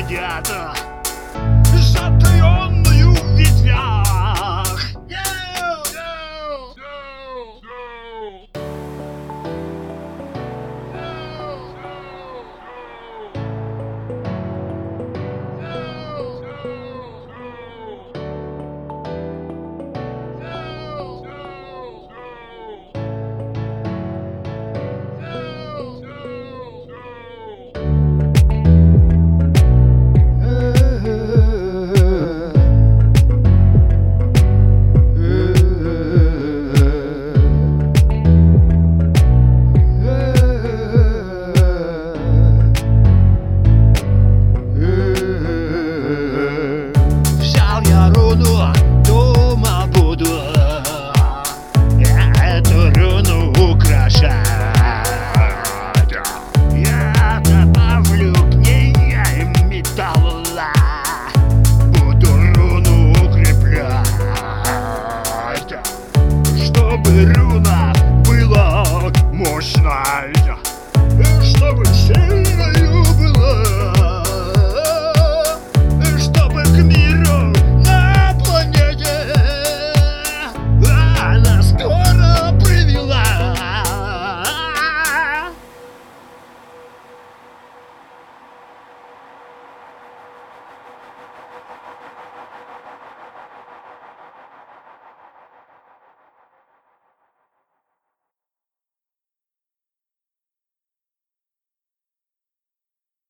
Ребята!